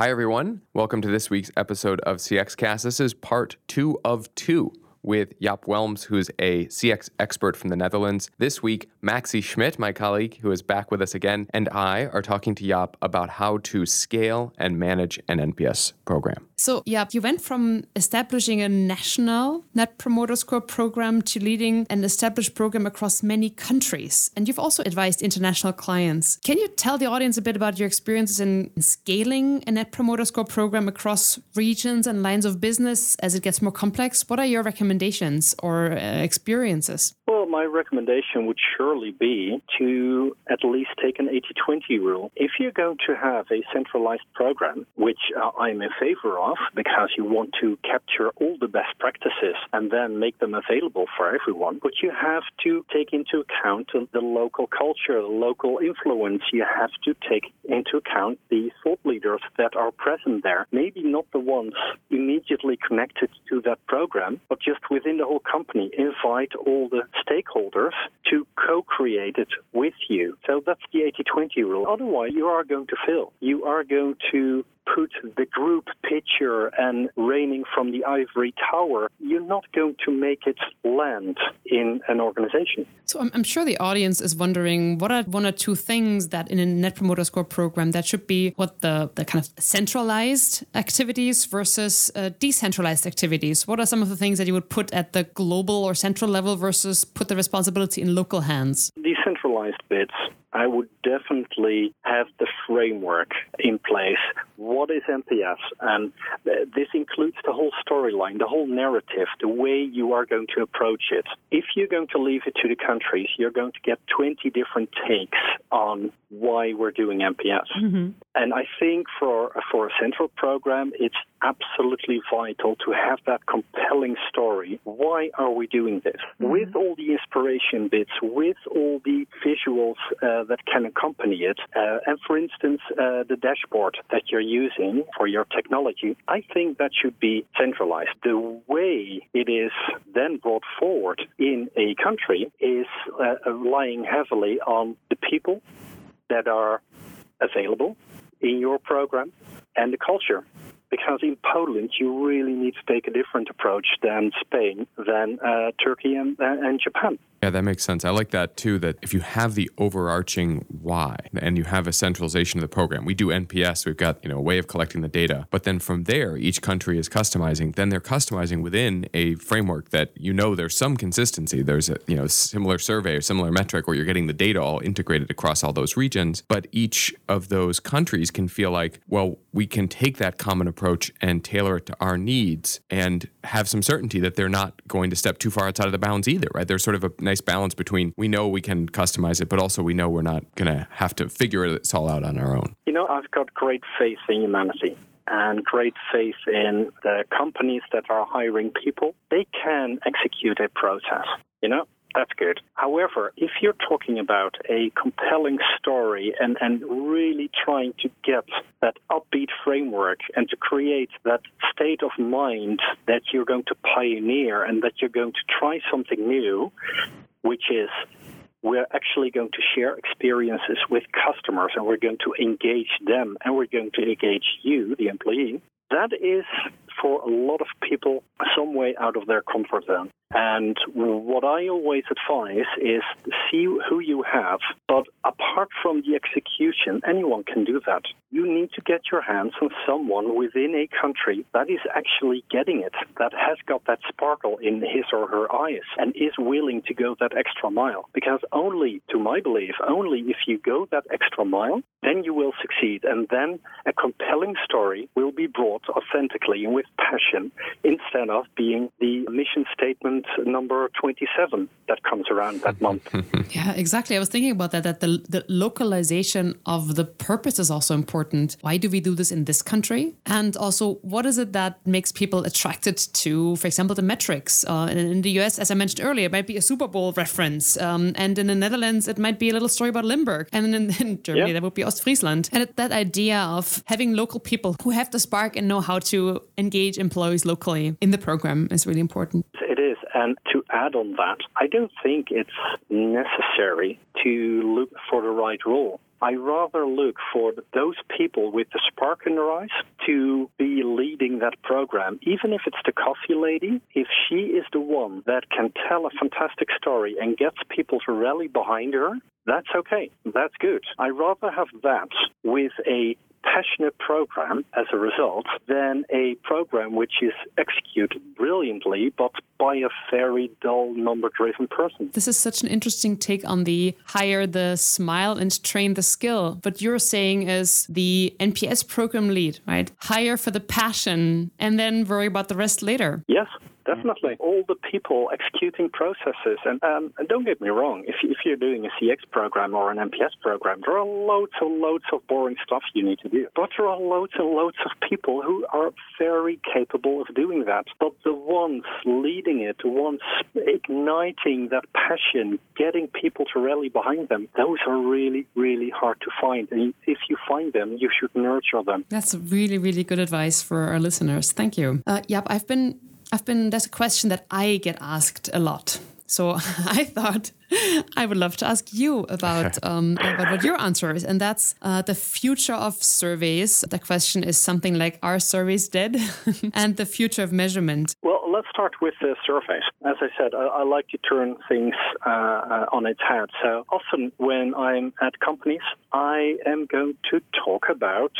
Hi, everyone. Welcome to this week's episode of CXCast. This is part two of two with Jaap Wilms, who's a CX expert from the Netherlands. This week, Maxie Schmidt, my colleague, who is back with us again, and I are talking to Jaap about how to scale and manage an NPS program. So, yeah, you went from establishing a national Net Promoter Score program to leading an established program across many countries. And you've also advised international clients. Can you tell the audience a bit about your experiences in scaling a Net Promoter Score program across regions and lines of business as it gets more complex? What are your recommendations or uh, experiences? Well, my recommendation would surely be to at least take an 80 20 rule. If you're going to have a centralized program, which uh, I'm in favor of, because you want to capture all the best practices and then make them available for everyone. But you have to take into account the local culture, the local influence. You have to take into account the thought leaders that are present there. Maybe not the ones immediately connected to that program, but just within the whole company. Invite all the stakeholders to co create it with you. So that's the 80 20 rule. Otherwise, you are going to fail. You are going to put the group picture and reigning from the ivory tower, you're not going to make it land in an organization. So I'm, I'm, sure the audience is wondering what are one or two things that in a Net Promoter Score program that should be what the, the kind of centralized activities versus uh, decentralized activities. What are some of the things that you would put at the global or central level versus put the responsibility in local hands? Decentralized bits I would definitely have the framework in place. What is NPS? And this includes the whole storyline, the whole narrative, the way you are going to approach it. If you're going to leave it to the countries, you're going to get 20 different takes on why we're doing NPS. Mm-hmm. And I think for for a central program, it's absolutely vital to have that compelling story. Why are we doing this? Mm-hmm. With all the inspiration bits, with all the visuals uh, that can accompany it, uh, and for instance, uh, the dashboard that you're using for your technology, I think that should be centralized. The way it is then brought forward in a country is uh, relying heavily on the people that are available in your program and the culture because in Poland you really need to take a different approach than Spain, than uh, Turkey and, uh, and Japan. Yeah, that makes sense. I like that too. That if you have the overarching why and you have a centralization of the program, we do NPS. We've got you know a way of collecting the data, but then from there, each country is customizing. Then they're customizing within a framework that you know there's some consistency. There's a you know similar survey or similar metric where you're getting the data all integrated across all those regions. But each of those countries can feel like, well, we can take that common approach and tailor it to our needs and have some certainty that they're not going to step too far outside of the bounds either. Right? There's sort of a nice balance between we know we can customize it, but also we know we're not going to have to figure it all out on our own. You know, I've got great faith in humanity and great faith in the companies that are hiring people. They can execute a process. You know, that's good. However, if you're talking about a compelling story and, and really trying to get that upbeat framework and to create that state of mind that you're going to pioneer and that you're going to try something new, which is we're actually going to share experiences with customers and we're going to engage them and we're going to engage you, the employee. That is for a lot of people some way out of their comfort zone. And what I always advise is see who you have, but apart from the execution, anyone can do that. You need to get your hands on someone within a country that is actually getting it, that has got that sparkle in his or her eyes, and is willing to go that extra mile. Because only, to my belief, only if you go that extra mile, then you will succeed. And then a compelling story will be brought authentically and with passion instead of being the mission statement number 27 that comes around that month. yeah, exactly. I was thinking about that, that the, the localization of the purpose is also important. Why do we do this in this country? And also, what is it that makes people attracted to, for example, the metrics? Uh, in, in, the US, as I mentioned earlier, it might be a Super Bowl reference. Um, and in the Netherlands, it might be a little story about Limburg. And in, in Germany, yeah. that would be Ostfriesland. And that idea of having local people who have the spark and know how to engage employees locally in the program is really important. It is. And to add on that, I don't think it's necessary to look for the right role. I rather look for those people with the spark in their eyes to be leading that program. Even if it's the coffee lady, if she is the one that can tell a fantastic story and gets people to rally behind her, that's okay. That's good. I rather have that with a passionate program as a result than a program which is executed brilliantly but by a very dull number driven person. This is such an interesting take on the hire the smile and train the skill. What you're saying is the NPS program lead, right? Hire for the passion and then worry about the rest later. Yes definitely. All the people executing processes, and, um, and don't get me wrong, if, if you're doing a CX program or an NPS program, there are loads and loads of boring stuff you need to do. But there are loads and loads of people who are very capable of doing that. But the ones leading it, the ones igniting that passion, getting people to rally behind them, those are really, really hard to find. And if you find them, you should nurture them. That's really, really good advice for our listeners. Thank you. Uh, yep, I've been I've been, that's a question that I get asked a lot. So I thought I would love to ask you about um, about what your answer is, and that's uh, the future of surveys. The question is something like, "Are surveys dead?" and the future of measurement. Well, let's start with the surveys. As I said, I, I like to turn things uh, uh, on its head. So often when I'm at companies, I am going to talk about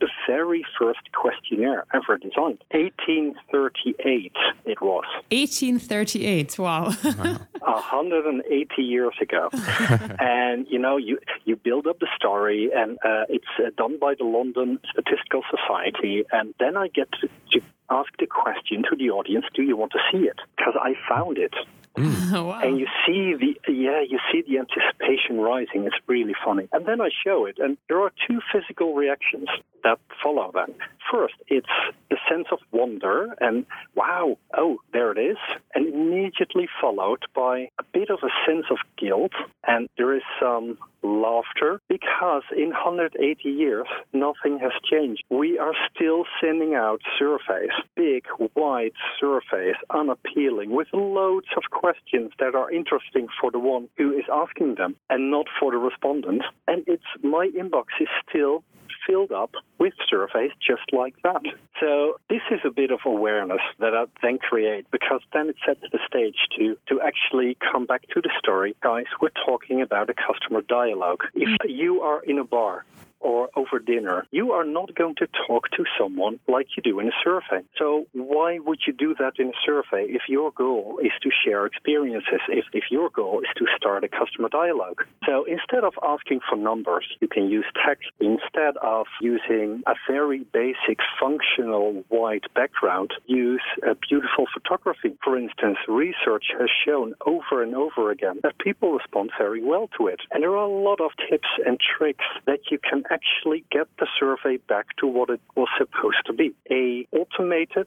the very first questionnaire ever designed. 1838 it was. 1838, wow. wow. 180 years ago. and, you know, you, you build up the story, and uh, it's uh, done by the London Statistical Society. And then I get to, to ask the question to the audience do you want to see it? Because I found it. Mm. wow. And you see the yeah, you see the anticipation rising. It's really funny. And then I show it, and there are two physical reactions that follow that. First, it's the sense of wonder and wow, oh, there it is, and immediately followed by a bit of a sense of guilt, and there is some laughter because in 180 years nothing has changed. We are still sending out surveys, big, wide surveys, unappealing, with loads of questions that are interesting for the one who is asking them and not for the respondent. And it's my inbox is still filled up with surveys just like that. So this is a bit of awareness that I then create because then it sets the stage to, to actually come back to the story. Guys, we're talking about a customer dialogue. If you are in a bar or over dinner, you are not going to talk to someone like you do in a survey. So why would you do that in a survey if your goal is to share experiences, if, if your goal is to start a customer dialogue? So instead of asking for numbers, you can use text. Instead of using a very basic functional white background, use a beautiful photography. For instance, research has shown over and over again that people respond very well to it. And there are a lot of tips and tricks that you can actually get the survey back to what it was supposed to be a automated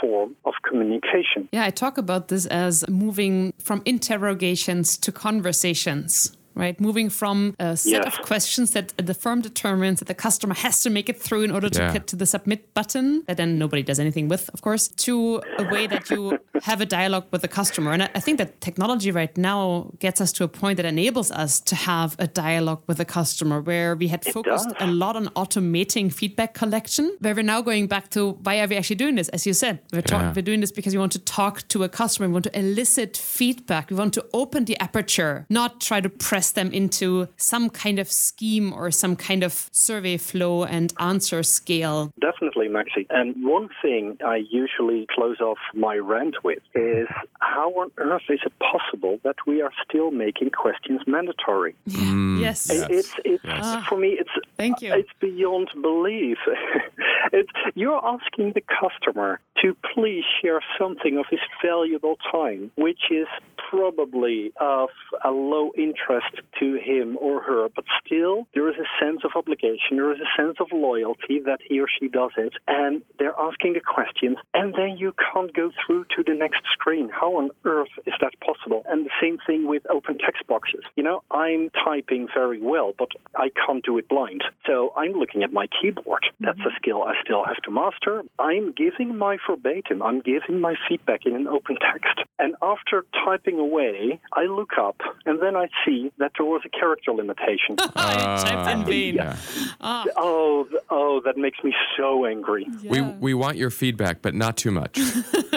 form of communication. Yeah, I talk about this as moving from interrogations to conversations right? Moving from a set yes. of questions that the firm determines that the customer has to make it through in order to yeah. get to the submit button that then nobody does anything with, of course, to a way that you have a dialogue with the customer. And I think that technology right now gets us to a point that enables us to have a dialogue with the customer where we had focused a lot on automating feedback collection, where we're now going back to why are we actually doing this? As you said, we're, talk- yeah. we're doing this because we want to talk to a customer, we want to elicit feedback, we want to open the aperture, not try to press press them into some kind of scheme or some kind of survey flow and answer scale. Definitely, Maxie. And one thing I usually close off my rant with is how on earth is it possible that we are still making questions mandatory? Mm, yes. It, it's, it's yes. Ah, for me, it's Thank you. It's beyond belief. it's, you're asking the customer to please share something of his valuable time, which is probably of a low interest to him or her, but still there is a sense of obligation, there is a sense of loyalty that he or she does it, and they're asking the questions, and then you can't go through to the next screen. How on earth is that possible? And the same thing with open text boxes. You know, I'm typing very well, but I can't do it blind. So I'm looking at my keyboard. That's a mm-hmm. skill I still have to master. I'm giving my verbatim. I'm giving my feedback in an open text. And after typing away, I look up and then I see that there was a character limitation. I typed in vain. Yeah. Ah, oh, oh, that makes me so angry. We, we want your feedback, but not too much.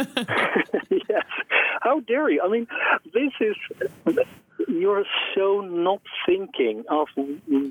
yes. How dare you? I mean, this is. You're so not thinking of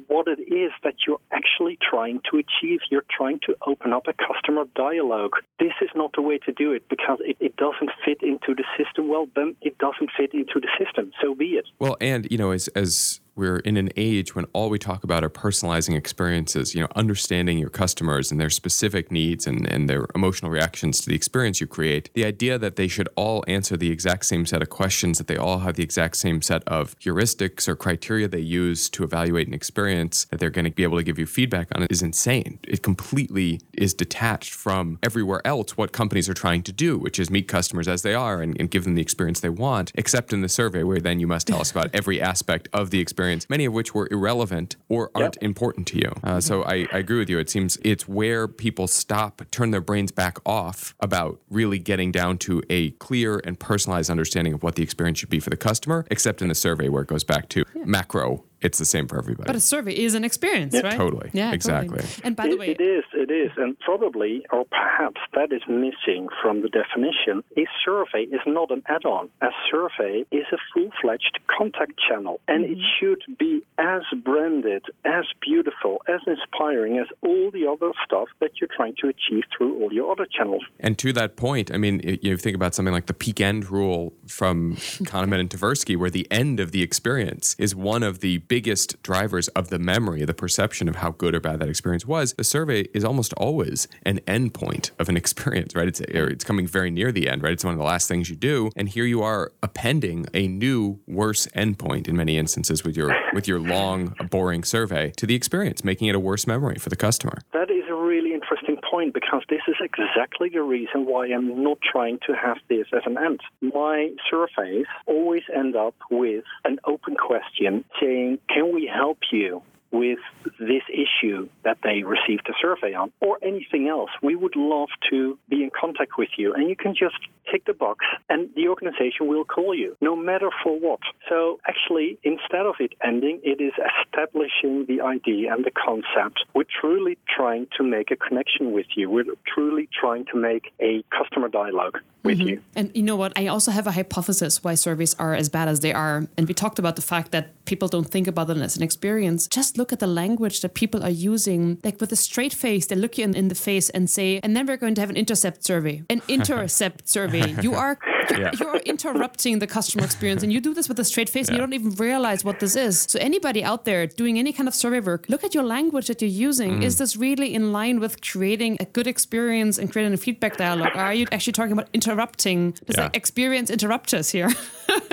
what it is that you're actually trying to achieve. You're trying to open up a customer dialogue. This is not the way to do it because it, it doesn't fit into the system. Well, then it doesn't fit into the system. So be it. Well, and you know, as as we're in an age when all we talk about are personalizing experiences, you know, understanding your customers and their specific needs and, and their emotional reactions to the experience you create, the idea that they should all answer the exact same set of questions, that they all have the exact same set of heuristics or criteria they use to evaluate an experience that they're going to be able to give you feedback on it is insane. It completely is detached from everywhere else what companies are trying to do, which is meet customers as they are and, and give them the experience they want, except in the survey where then you must tell us about every aspect of the experience, many of which were irrelevant or aren't important to you. Uh, so I, I agree with you. It seems it's where people stop, turn their brains back off about really getting down to a clear and personalized understanding of what the experience should be for the customer, except in the survey where it goes back to macro. It's the same for everybody. But a survey is an experience, right? totally. Yeah, Exactly. Totally. And by the way, it is, it is, and probably, or perhaps that is missing from the definition. A survey is not an add-on. A survey is a full-fledged contact channel, and it mm-hmm. should be as branded, as beautiful, as inspiring as all the other stuff that you're trying to achieve through all your other channels. And to that point, I mean, i- you think about something like the peak end rule from Kahneman and Tversky, where the end of the experience is one of the biggest drivers of the memory, the perception of how good or bad that experience was. The survey is almost always an end point of an experience, right? It's it's coming very near the end, right? It's one of the last things you do, and here you are appending a new, worse endpoint in many instances with your with your long, boring survey to the experience, making it a worse memory for the customer. That is a really interesting point because this is exactly the reason why I'm not trying to have this as an end. My surveys always end up with an open question saying, Can we help you? With this issue that they received a survey on, or anything else, we would love to be in contact with you. And you can just tick the box, and the organization will call you, no matter for what. So, actually, instead of it ending, it is establishing the idea and the concept. We're truly trying to make a connection with you. We're truly trying to make a customer dialogue with mm-hmm. you. And you know what? I also have a hypothesis why surveys are as bad as they are. And we talked about the fact that people don't think about them as an experience. Just look at the language that people are using. Like with a straight face, they look you in, in the face and say, and then we're going to have an intercept survey. An intercept survey. You you're, Yeah. you're interrupting the customer experience and you do this with a straight face and you don't even realize what this is. So anybody out there doing any kind of survey work, look at your language that you're using. Mm-hmm. Is this really in line with creating a good experience and creating a feedback dialogue? Or are you actually talking about interrupting? There's Yeah. like experience interrupters here.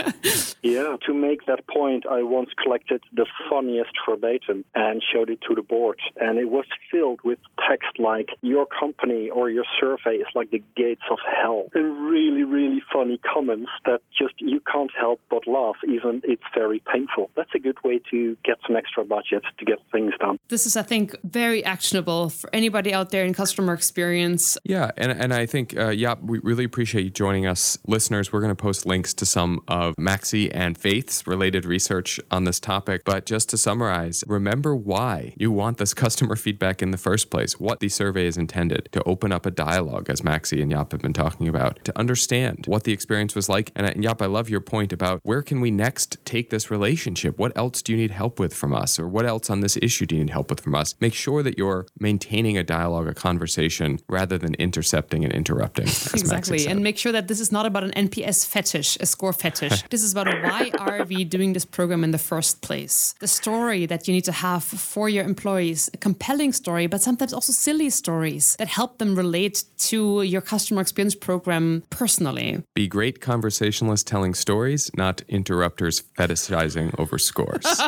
Yeah, to make that point, I once collected the funniest verbatim and showed it to the board. And it was filled with text like, Your company or your survey is like the gates of hell. And really, really funny comments that just you can't help but laugh, even it's very painful. That's a good way to get some extra budget to get things done. this is, I think, very actionable for anybody out there in customer experience. Yeah, and, and I think, uh, yeah, we really appreciate you joining us. Listeners, we're going to post links to some of Maxie and Faith's related research on this topic. But just to summarize, remember why you want this customer feedback in the first place, what the survey is intended to open up a dialogue, as Maxie and Jaap have been talking about, to understand what the experience was like. And, uh, and Jaap, I love your point about where can we next take this relationship? What else do you need help with from us? Or what else on this issue do you need help with from us? Make sure that you're maintaining a dialogue, a conversation, rather than intercepting and interrupting. Exactly. And make sure that this is not about an NPS fetish, a score fetish. this is about why are we doing this program in the first place? The story that you need to have for your employees, a compelling story, but sometimes also silly stories that help them relate to your customer experience program personally. Be great conversationalists telling stories, not interrupters fetishizing over scores.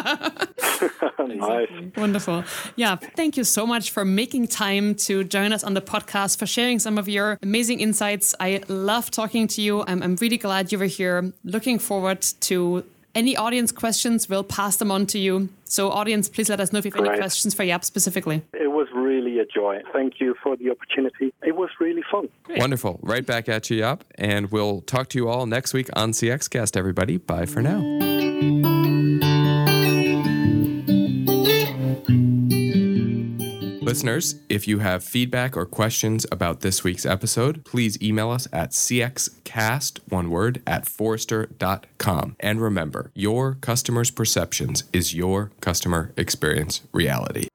Nice. Wonderful. Yeah. Thank you so much for making time to join us on the podcast, for sharing some of your amazing insights. I love talking to you. I'm, I'm really glad you were here. Looking forward to any audience questions. We'll pass them on to you. So, audience, please let us know if you have any questions for Jaap specifically. It was really a joy. Thank you for the opportunity. It was really fun. Wonderful. Right back at you, Jaap. And we'll talk to you all next week on CXCast, everybody. Bye for now. Listeners, if you have feedback or questions about this week's episode, please email us at cxcast, one word, at forrester.com. And remember, your customer's perceptions is your customer experience reality.